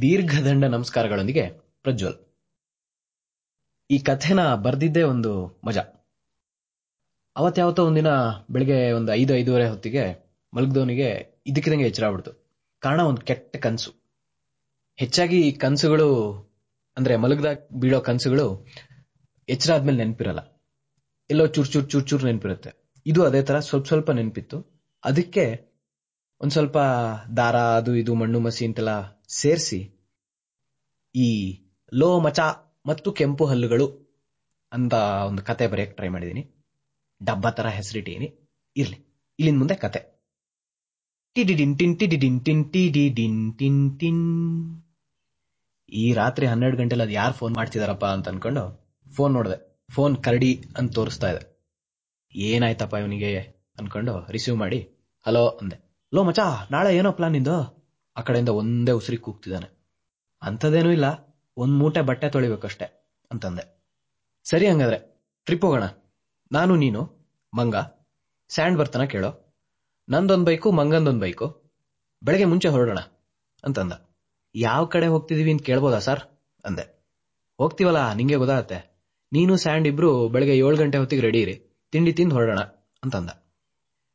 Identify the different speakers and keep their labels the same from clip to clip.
Speaker 1: ದೀರ್ಘದಂಡ ನಮಸ್ಕಾರಗಳೊಂದಿಗೆ ಪ್ರಜ್ವಲ್. ಈ ಕಥೆನ ಬರ್ದಿದ್ದೇ ಒಂದು ಮಜಾ. ಅವತ್ತಾವತ್ತೋ ಒಂದಿನ ಬೆಳಿಗ್ಗೆ ಒಂದು ಐದು, ಐದೂವರೆ ಹೊತ್ತಿಗೆ ಮಲಗ್ದವನಿಗೆ ಇದಕ್ಕಿದಂಗೆ ಎಚ್ಚರ ಆಗ್ಬಿಡ್ತು. ಕಾರಣ ಒಂದು ಕೆಟ್ಟ ಕನಸು. ಹೆಚ್ಚಾಗಿ ಈ ಕನಸುಗಳು, ಅಂದ್ರೆ ಮಲಗ್ದಾಗ ಬೀಳೋ ಕನಸುಗಳು ಎಚ್ಚರ ಆದ್ಮೇಲೆ ನೆನಪಿರಲ್ಲ. ಎಲ್ಲೋ ಚೂರ್ ಚೂರ್ ಚೂರ್ ಚೂರ್ ನೆನಪಿರುತ್ತೆ. ಇದು ಅದೇ ತರ ಸ್ವಲ್ಪ ಸ್ವಲ್ಪ ನೆನಪಿತ್ತು. ಅದಕ್ಕೆ ಒಂದ್ ಸ್ವಲ್ಪ ದಾರ, ಅದು, ಇದು, ಮಣ್ಣು, ಮಸಿ ಅಂತೆಲ್ಲ ಸೇರಿಸಿ. ಈ ಲೋ, ಮಚ ಮತ್ತು ಕೆಂಪು ಹಲ್ಲುಗಳು ಅಂತ ಒಂದು ಕತೆ ಬರೆಯಕ್ಕೆ ಟ್ರೈ ಮಾಡಿದ್ದೀನಿ ಡಬ್ಬ ತರ ಹೆಸರಿಟ್ಟೀನಿ ಇರ್ಲಿ, ಇಲ್ಲಿನ ಮುಂದೆ ಕತೆ. ಟಿಡಿಡಿನ್ ಟಿನ್ ಟಿಡಿಡಿನ್ ಟಿನ್ ಟಿಡಿಡಿನ್ ಟಿನ್ ಟಿನ್ ಈ ರಾತ್ರಿ ಹನ್ನೆರಡು ಗಂಟೆಲಿ ಅದು ಯಾರು ಫೋನ್ ಮಾಡ್ತಿದಾರಪ್ಪ ಅಂತ ಅನ್ಕೊಂಡು ಫೋನ್ ನೋಡಿದೆ ಫೋನ್ ಕರಡಿ ಅಂತ ತೋರಿಸ್ತಾ ಇದೆ ಏನಾಯ್ತಪ್ಪ ಇವನಿಗೆ ಅನ್ಕೊಂಡು ರಿಸೀವ್ ಮಾಡಿ ಹಲೋ ಅಂದೆ ಲೋ ಮಚಾ ನಾಳೆ ಏನೋ ಪ್ಲಾನ್ ನಿಂದು ಆ ಕಡೆಯಿಂದ ಒಂದೇ ಉಸಿರಿ ಕೂಗ್ತಿದ್ದಾನೆ. ಅಂಥದ್ದೇನೂ ಇಲ್ಲ, ಒಂದ್ ಮೂಟೆ ಬಟ್ಟೆ ತೊಳಿಬೇಕಷ್ಟೆ ಅಂತಂದೆ. ಸರಿ ಹಂಗಾದ್ರೆ ಟ್ರಿಪ್ ಹೋಗೋಣ. ನಾನು, ನೀನು, ಮಂಗ, ಸ್ಯಾಂಡ್ ಬರ್ತಾನ ಕೇಳೋ. ನಂದೊಂದ್ ಬೈಕು, ಮಂಗಂದೊಂದ್ ಬೈಕು. ಬೆಳಗ್ಗೆ ಮುಂಚೆ ಹೊರಡೋಣ ಅಂತಂದ. ಯಾವ ಕಡೆ ಹೋಗ್ತಿದೀವಿ ಅಂತ ಕೇಳ್ಬೋದಾ ಸರ್? ಅಂದೆ. ಹೋಗ್ತೀವಲ್ಲ, ನಿಂಗೆ ಗೊತ್ತಾಗತ್ತೆ. ನೀನು, ಸ್ಯಾಂಡ್ ಇಬ್ರು ಬೆಳಗ್ಗೆ ಏಳು ಗಂಟೆ ಹೊತ್ತಿಗೆ ರೆಡಿ ಇರಿ. ತಿಂಡಿ ತಿಂದು ಹೊರಡೋಣ ಅಂತಂದ.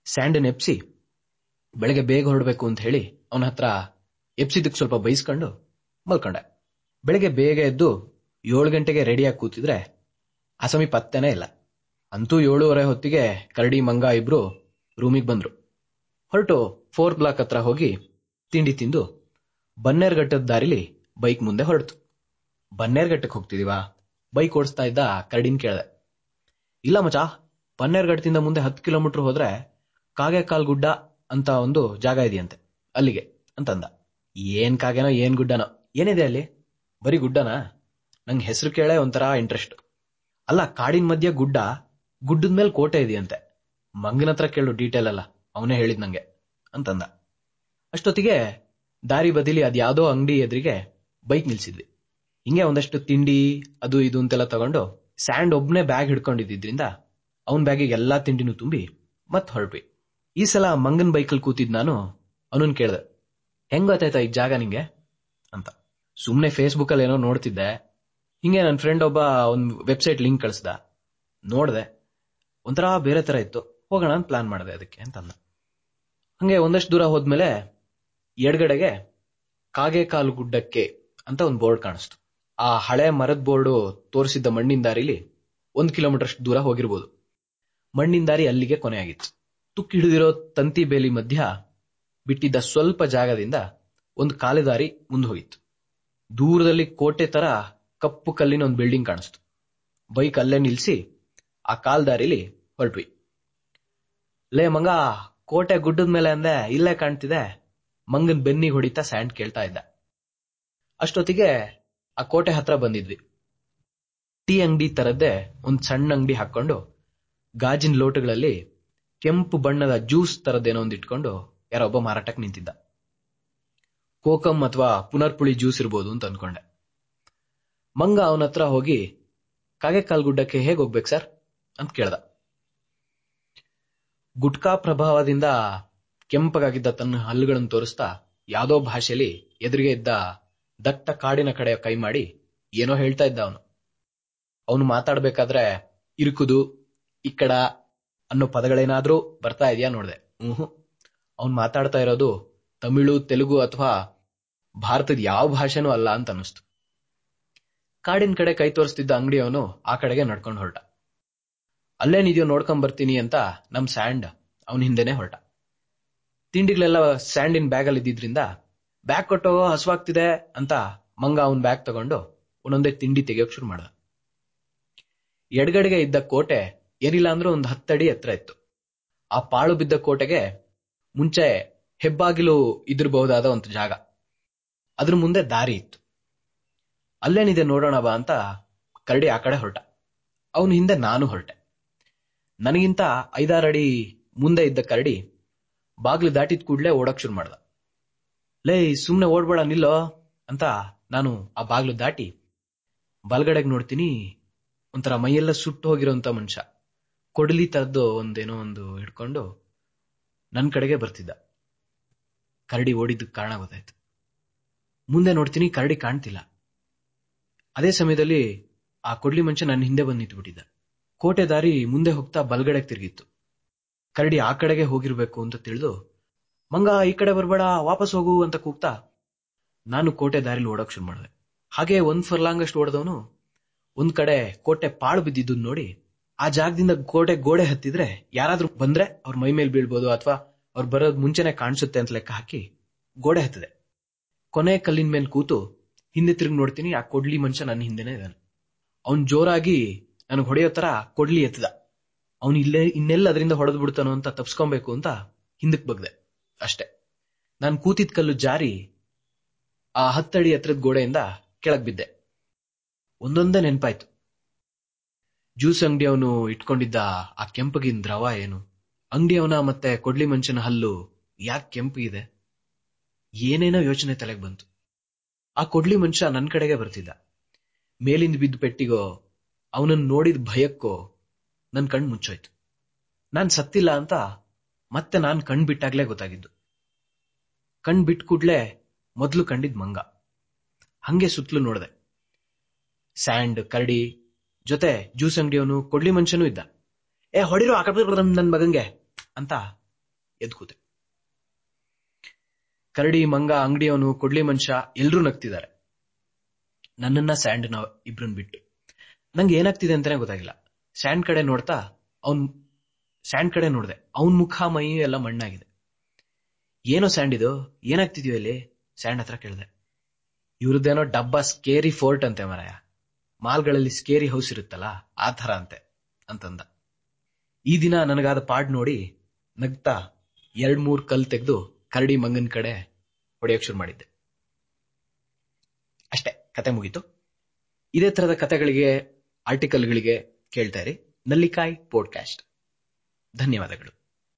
Speaker 1: ಸ್ಯಾಂಡ್ ನೆಪ್ಸಿ, ಬೆಳಗ್ಗೆ ಬೇಗ ಹೊರಡ್ಬೇಕು ಅಂತ ಹೇಳಿ ಅವನ ಹತ್ರ ಎಪ್ಸಿದಕ್ಕೆ ಸ್ವಲ್ಪ ಬೈಸ್ಕೊಂಡು ಮಲ್ಕೊಂಡೆ. ಬೆಳಗ್ಗೆ ಬೇಗ ಎದ್ದು ಏಳು ಗಂಟೆಗೆ ರೆಡಿಯಾಗಿ ಕೂತಿದ್ರೆ ಆ ಸಮೀಪ ಪತ್ತೆನೇ ಇಲ್ಲ. ಅಂತೂ ಏಳೂವರೆ ಹೊತ್ತಿಗೆ ಕರಡಿ, ಮಂಗ ಇಬ್ರು ರೂಮಿಗೆ ಬಂದ್ರು. ಹೊರಟು ಫೋರ್ ಬ್ಲಾಕ್ ಹತ್ರ ಹೋಗಿ ತಿಂಡಿ ತಿಂದು ಬನ್ನೇರ್ಘಟ್ಟದ ದಾರಿಲಿ ಬೈಕ್ ಮುಂದೆ ಹೊರಡ್ತು ಬನ್ನೇರ್ಘಟ್ಟಕ್ಕೆ ಹೋಗ್ತಿದೀವಾ? ಬೈಕ್ ಓಡಿಸ್ತಾ ಇದ್ದ ಕರಡಿನ ಕೇಳ್ದೆ. ಇಲ್ಲ ಮಚಾ ಬನ್ನೇರ್ಘಟ್ಟದಿಂದ ಮುಂದೆ ಹತ್ತು ಕಿಲೋಮೀಟರ್ ಹೋದ್ರೆ ಕಾಗೆಕಾಲ್ ಗುಡ್ಡ ಅಂತ ಒಂದು ಜಾಗ ಇದೆಯಂತೆ, ಅಲ್ಲಿಗೆ ಅಂತಂದ. ಏನ್ ಕಾಗೆನೋ, ಏನ್ ಗುಡ್ಡನೋ. ಏನಿದೆ ಅಲ್ಲಿ? ಬರೀ ಗುಡ್ಡನಾ? ನಂಗ್ ಹೆಸರು ಕೇಳೇ ಒಂಥರ ಇಂಟ್ರೆಸ್ಟ್ ಅಲ್ಲ, ಕಾಡಿನ ಮಧ್ಯೆ ಗುಡ್ಡ, ಗುಡ್ಡದ ಮೇಲೆ ಕೋಟೆ ಇದೆಯಂತೆ. ಮಂಗನ ಹತ್ರ ಕೇಳು ಡೀಟೇಲ್ ಅಲ್ಲ ಅವನೇ ಹೇಳಿದ್ ನಂಗೆ ಅಂತಂದ. ಅಷ್ಟೊತ್ತಿಗೆ ದಾರಿ ಬದಿಲಿ ಅದ್ಯಾವುದೋ ಅಂಗಡಿ ಎದುರಿಗೆ ಬೈಕ್ ನಿಲ್ಸಿದ್ವಿ. ಹಿಂಗೆ ಒಂದಷ್ಟು ತಿಂಡಿ, ಅದು ಇದು ಅಂತೆಲ್ಲ ತಗೊಂಡು ಸ್ಯಾಂಡ್ ಒಬ್ನೇ ಬ್ಯಾಗ್ ಹಿಡ್ಕೊಂಡಿದ್ದಿದ್ರಿಂದ ಅವನ ಬ್ಯಾಗಿಗೆ ಎಲ್ಲಾ ತಿಂಡಿನೂ ತುಂಬಿ ಮತ್ ಹೊರಟ್ವಿ. ಈ ಸಲ ಮಂಗನ್ ಬೈಕಲ್ಲಿ ಕೂತಿದ್ ನಾನು ಅವನನ್ನು ಕೇಳ್ದೆ ಹೆಂಗ್ ಗೊತ್ತಾಯ್ತಾ ಈ ಜಾಗ ನಿಂಗೆ? ಅಂತ. ಸುಮ್ನೆ ಫೇಸ್ಬುಕ್ ಅಲ್ಲಿ ಏನೋ ನೋಡ್ತಿದ್ದೆ. ಹಿಂಗೆ ನನ್ನ ಫ್ರೆಂಡ್ ಒಬ್ಬ ಒಂದು ವೆಬ್ಸೈಟ್ ಲಿಂಕ್ ಕಳಿಸ್ದ. ನೋಡಿದೆ. ಒಂಥರ ಬೇರೆ ತರ ಇತ್ತು. ಹೋಗೋಣ ಅಂತ ಪ್ಲಾನ್ ಮಾಡಿದೆ ಅದಕ್ಕೆ ಅಂತಂದ. ಹಂಗೆ ಒಂದಷ್ಟು ದೂರ ಹೋದ್ಮೇಲೆ ಎಡಗಡೆಗೆ ಕಾಗೆಕಾಲು ಗುಡ್ಡಕ್ಕೆ ಅಂತ ಒಂದು ಬೋರ್ಡ್ ಕಾಣಿಸ್ತು. ಆ ಹಳೆ ಮರದ ಬೋರ್ಡು ತೋರಿಸಿದ್ದ ಮಣ್ಣಿನ ದಾರಿಲಿ ಒಂದ್ ಕಿಲೋಮೀಟರ್ ದೂರ ಹೋಗಿರ್ಬೋದು. ಮಣ್ಣಿನ ದಾರಿ ಅಲ್ಲಿಗೆ ಕೊನೆಯಾಗಿತ್ತು. ತುಕ್ಕಿ ಹಿಡಿದಿರೋ ತಂತಿ ಬೇಲಿ ಮಧ್ಯ ಬಿಟ್ಟಿದ್ದ ಸ್ವಲ್ಪ ಜಾಗದಿಂದ ಒಂದು ಕಾಲುದಾರಿ ಮುಂದೆ ಹೋಯಿತು ದೂರದಲ್ಲಿ ಕೋಟೆ ತರ ಕಪ್ಪು ಕಲ್ಲಿನ ಒಂದು ಬಿಲ್ಡಿಂಗ್ ಕಾಣಿಸ್ತು. ಬೈಕ್ ಅಲ್ಲೇ ನಿಲ್ಸಿ ಆ ಕಾಲ್ದಾರಿಲಿ ಹೊರಟ್ವಿ. ಲೇ ಮಂಗ, ಕೋಟೆ ಗುಡ್ಡದ ಮೇಲೆ ಅಂದೆ, ಇಲ್ಲೇ ಕಾಣ್ತಿದೆ. ಮಂಗನ್ ಬೆನ್ನಿಗೆ ಹೊಡಿತಾ ಸ್ಯಾಂಡ್ ಕೇಳ್ತಾ ಇದ್ದ. ಅಷ್ಟೊತ್ತಿಗೆ ಆ ಕೋಟೆ ಹತ್ರ ಬಂದಿದ್ವಿ. ಟೀ ಅಂಗಡಿ ತರದ್ದೇ ಒಂದ್ ಸಣ್ಣ ಅಂಗಡಿ ಹಾಕೊಂಡು ಗಾಜಿನ ಲೋಟಗಳಲ್ಲಿ ಕೆಂಪು ಬಣ್ಣದ ಜ್ಯೂಸ್ ತರದ್ದೇನೋ ಒಂದ್ ಇಟ್ಕೊಂಡು ಯಾರೊಬ್ಬ ಮಾರಾಟಕ್ಕೆ ನಿಂತಿದ್ದ. ಕೋಕಂ ಅಥವಾ ಪುನರ್ಪುಳಿ ಜ್ಯೂಸ್ ಇರ್ಬೋದು ಅಂತ ಅನ್ಕೊಂಡೆ. ಮಂಗ ಅವನ ಹತ್ರ ಹೋಗಿ ಕಾಗೆಕಾಲ್ ಗುಡ್ಡಕ್ಕೆ ಹೇಗ್ ಹೋಗ್ಬೇಕು ಸರ್? ಅಂತ ಕೇಳ್ದ. ಗುಟ್ಕಾ ಪ್ರಭಾವದಿಂದ ಕೆಂಪಗಾಗಿದ್ದ ತನ್ನ ಹಲ್ಲುಗಳನ್ನು ತೋರಿಸ್ತಾ, ಯಾವುದೋ ಭಾಷೆಯಲ್ಲಿ ಎದುರಿಗೆ ಇದ್ದ ದಟ್ಟ ಕಾಡಿನ ಕಡೆ ಕೈ ಮಾಡಿ ಏನೋ ಹೇಳ್ತಾ ಇದ್ದ ಅವನು. ಅವನು ಮಾತಾಡ್ಬೇಕಾದ್ರೆ, ಇರುಕುದು, ಇಕ್ಕಡ ಅನ್ನೋ ಪದಗಳೇನಾದ್ರೂ ಬರ್ತಾ ಇದೆಯಾ ನೋಡ್ದೆ. ಹ್ಮ್. ಅವ್ನು ಮಾತಾಡ್ತಾ ಇರೋದು ತಮಿಳು, ತೆಲುಗು ಅಥವಾ ಭಾರತದ ಯಾವ ಭಾಷೆನೂ ಅಲ್ಲ ಅಂತ ಅನ್ನಿಸ್ತು. ಕಾಡಿನ ಕಡೆ ಕೈ ತೋರಿಸ್ತಿದ್ದ ಅಂಗಡಿಯವನು ಆ ಕಡೆಗೆ ನಡ್ಕೊಂಡು ಹೊರಟ. ಅಲ್ಲೇನಿದೆಯೋ ನೋಡ್ಕೊಂಡ್ ಬರ್ತೀನಿ ಅಂತ ನಮ್ ಸ್ಯಾಂಡ್ ಅವನ ಹಿಂದೆನೆ ಹೊರಟ. ತಿಂಡಿಗಳೆಲ್ಲ ಸ್ಯಾಂಡಿನ ಬ್ಯಾಗಲ್ಲಿ ಇದ್ದಿದ್ರಿಂದ ಬ್ಯಾಗ್ ಕೊಟ್ಟೋ ಹಸುವಾಗ್ತಿದೆ ಅಂತ ಮಂಗ ಅವನ್ ಬ್ಯಾಗ್ ತಗೊಂಡು ಒಂದೊಂದೇ ತಿಂಡಿ ತೆಗಿಯೋಕ್ ಶುರು ಮಾಡ್ದ. ಎಡಗಡೆಗೆ ಇದ್ದ ಕೋಟೆ ಏನಿಲ್ಲ ಅಂದ್ರೂ ಒಂದು ಹತ್ತಡಿ ಎತ್ತರ ಇತ್ತು. ಆ ಪಾಳು ಬಿದ್ದ ಕೋಟೆಗೆ ಮುಂಚೆ ಹೆಬ್ಬಾಗಿಲು ಇದಿರಬಹುದಾದ ಒಂದು ಜಾಗ. ಅದ್ರ ಮುಂದೆ ದಾರಿ ಇತ್ತು. ಅಲ್ಲೇನಿದೆ ನೋಡೋಣ ಬಾ ಅಂತ ಕರಡಿ ಆ ಕಡೆ ಹೊರಟ. ಅವನ ಹಿಂದೆ ನಾನು ಹೊರಟೆ. ನನಗಿಂತ ಐದಾರು ಅಡಿ ಮುಂದೆ ಇದ್ದ ಕರಡಿ ಬಾಗಿಲು ದಾಟಿದ ಕೂಡಲೇ ಓಡಕ್ ಶುರು ಮಾಡ್ದ. ಲೇ, ಸುಮ್ನೆ ಓಡ್ಬೇಡ, ನಿಲ್ಲೋ ಅಂತ ನಾನು ಆ ಬಾಗಿಲು ದಾಟಿ ಬಲ್ಗಡೆಗೆ ನೋಡ್ತೀನಿ ಒಂಥರ ಮೈಯೆಲ್ಲ ಸುಟ್ಟು ಹೋಗಿರೋಂತ ಮನುಷ್ಯ. ಕೊಡಲಿ ತರದ್ದು ಒಂದೇನೋ ಒಂದು ಹಿಡ್ಕೊಂಡು ನನ್ ಕಡೆಗೆ ಬರ್ತಿದ್ದ. ಕರಡಿ ಓಡಿದ್ದಕ್ಕೆ ಕಾರಣ ಗೊತ್ತಾಯ್ತು. ಮುಂದೆ ನೋಡ್ತೀನಿ, ಕರಡಿ ಕಾಣ್ತಿಲ್ಲ. ಅದೇ ಸಮಯದಲ್ಲಿ ಆ ಕೊಡ್ಲಿ ಮಂಚ ನನ್ನ ಹಿಂದೆ ಬಂದು ನಿಂತುಬಿಟ್ಟಿದ್ದ ಕೋಟೆ ದಾರಿ ಮುಂದೆ ಹೋಗ್ತಾ ಬಲ್ಗಡೆಗೆ ತಿರುಗಿತ್ತು. ಕರಡಿ ಆ ಕಡೆಗೆ ಹೋಗಿರ್ಬೇಕು ಅಂತ ತಿಳಿದು, ಮಂಗ, ಈ ಕಡೆ ಬರ್ಬೇಡ, ವಾಪಸ್ ಹೋಗು ಅಂತ ಕೂಗ್ತಾ ನಾನು ಕೋಟೆ ದಾರಿಲಿ ಓಡೋಕ್ ಶುರು ಮಾಡಿದೆ. ಹಾಗೆ ಒಂದ್ ಫರ್ಲಾಂಗ್ ಅಷ್ಟು ಓಡದವನು ಒಂದ್ ಕಡೆ ಕೋಟೆ ಪಾಳು ಬಿದ್ದಿದ್ದು ನೋಡಿ ಆ ಜಾಗದಿಂದ ಕೋಟೆ ಗೋಡೆ ಹತ್ತಿದ್ರೆ ಯಾರಾದ್ರೂ ಬಂದ್ರೆ ಅವ್ರ ಮೈ ಮೇಲೆ ಬೀಳ್ಬೋದು ಅಥವಾ ಅವ್ರು ಬರೋದ್ ಮುಂಚೆನೆ ಕಾಣಿಸುತ್ತೆ ಅಂತ ಲೆಕ್ಕ ಹಾಕಿ ಗೋಡೆ ಹತ್ತಿದೆ. ಕೊನೆ ಕಲ್ಲಿನ ಮೇಲೆ ಕೂತು ಹಿಂದೆ ತಿರುಗಿ ನೋಡ್ತೀನಿ, ಆ ಕೊಡ್ಲಿ ಮನುಷ್ಯ ನನ್ನ ಹಿಂದೆನೆ ಇದ್ದಾನೆ ಅವ್ನ್ ಜೋರಾಗಿ ನನಗೆ ಹೊಡೆಯೋ ತರ ಕೊಡ್ಲಿ ಎತ್ತದ. ಅವ್ನು ಇಲ್ಲೇ ಇನ್ನೆಲ್ಲ ಅದರಿಂದ ಹೊಡೆದು ಬಿಡ್ತಾನೋ ಅಂತ ತಪ್ಸ್ಕೊಬೇಕು ಅಂತ ಹಿಂದಕ್ ಬಗ್ದೆ. ಅಷ್ಟೇ. ನಾನು ಕೂತಿದ್ ಕಲ್ಲು ಜಾರಿ ಆ ಹತ್ತಡಿ ಎತ್ತರದ ಗೋಡೆಯಿಂದ ಕೆಳಗ್ ಬಿದ್ದೆ. ಒಂದೊಂದೇ ನೆನ್ಪಾಯ್ತು. ಜ್ಯೂಸ್ ಅಂಗಡಿಯವನು ಇಟ್ಕೊಂಡಿದ್ದ ಆ ಕೆಂಪಗಿನ ದ್ರವ ಏನು? ಅಂಗಡಿಯವನ ಮತ್ತೆ ಕೊಡ್ಲಿ ಮನುಷ್ಯನ ಹಲ್ಲು ಯಾಕೆ ಇದೆ? ಏನೇನೋ ಯೋಚನೆ ತಲೆಗೆ ಬಂತು. ಆ ಕೊಡ್ಲಿ ಮನುಷ್ಯ ನನ್ನ ಕಡೆಗೆ ಬರ್ತಿದ್ದ. ಮೇಲಿಂದ ಬಿದ್ದ ಪೆಟ್ಟಿಗೋ ಅವನನ್ನ ನೋಡಿದ ಭಯಕ್ಕೋ ನನ್ ಕಣ್ ಮುಚ್ಚೋಯ್ತು. ನಾನ್ ಸತ್ತಿಲ್ಲ ಅಂತ ಮತ್ತೆ ನಾನ್ ಕಣ್ ಬಿಟ್ಟಾಗ್ಲೇ ಗೊತ್ತಾಗಿದ್ದು. ಕಣ್ ಬಿಟ್ ಕೂಡ್ಲೆ ಮೊದ್ಲು ಕಂಡಿದ್ ಮಂಗ. ಹಂಗೆ ಸುತ್ತಲೂ ನೋಡ್ದೆ. ಸ್ಯಾಂಡ್, ಕರಡಿ ಜೊತೆ ಜ್ಯೂಸ್ ಅಂಗಡಿಯವನು ಕೊಡ್ಲಿ ಮನುಷ್ಯನೂ ಇದ್ದ. ಏ, ಹೊಡಿರೋ ಆ ಕಡೆ ನನ್ ಮಗಂಗೆ ಅಂತ ಎದ್ಕೂತೆ ಕರಡಿ, ಮಂಗ, ಅಂಗಡಿಯವನು ಕೊಡ್ಲಿ ಮನುಷ್ಯ ಎಲ್ರೂ ನಗ್ತಿದ್ದಾರೆ. ನನ್ನನ್ನ ಸ್ಯಾಂಡ್ನ ಇಬ್ರನ್ ಬಿಟ್ಟು. ನಂಗೆ ಏನಾಗ್ತಿದೆ ಅಂತಾನೆ ಗೊತ್ತಾಗಿಲ್ಲ. ಸ್ಯಾಂಡ್ ಕಡೆ ನೋಡ್ತಾ ಅವನ್, ಸ್ಯಾಂಡ್ ಕಡೆ ನೋಡ್ದೆ. ಅವನ್ ಮುಖ, ಮೈ ಎಲ್ಲ ಮಣ್ಣಾಗಿದೆ. ಏನೋ ಸ್ಯಾಂಡ್ ಇದು? ಏನಾಗ್ತಿದ್ಯೋ ಇಲ್ಲಿ? ಸ್ಯಾಂಡ್ ಹತ್ರ ಕೇಳಿದೆ. ಇವ್ರದ್ದೇನೋ ಡಬ್ಬಾ ಸ್ಕೇರಿ ಫೋರ್ಟ್ ಅಂತೆ ಮರಾಯ. ಮಾಲ್ಗಳಲ್ಲಿ ಸ್ಕೇರಿ ಹೌಸ್ ಇರುತ್ತಲ್ಲ, ಆ ಥರ ಅಂತೆ, ಅಂತಂದ. ಈ ದಿನ ನನಗಾದ ಪಾಡ್ ನೋಡಿ ನಗ್ತಾ ಎರಡ್ ಮೂರ್ ಕಲ್ ತೆಗೆದು ಕರಡಿ ಮಂಗನ್ ಕಡೆ ಹೊಡೆಯೋಕ್ ಶುರು ಮಾಡಿದ್ದೆ. ಅಷ್ಟೇ, ಕತೆ ಮುಗೀತು. ಇದೇ ತರದ ಕತೆಗಳಿಗೆ ಆರ್ಟಿಕಲ್ಗಳಿಗೆ ಕೇಳ್ತಾ ಇರಿ. ನಲ್ಲಿಕಾಯಿ ಪಾಡ್ಕಾಸ್ಟ್ ಧನ್ಯವಾದಗಳು.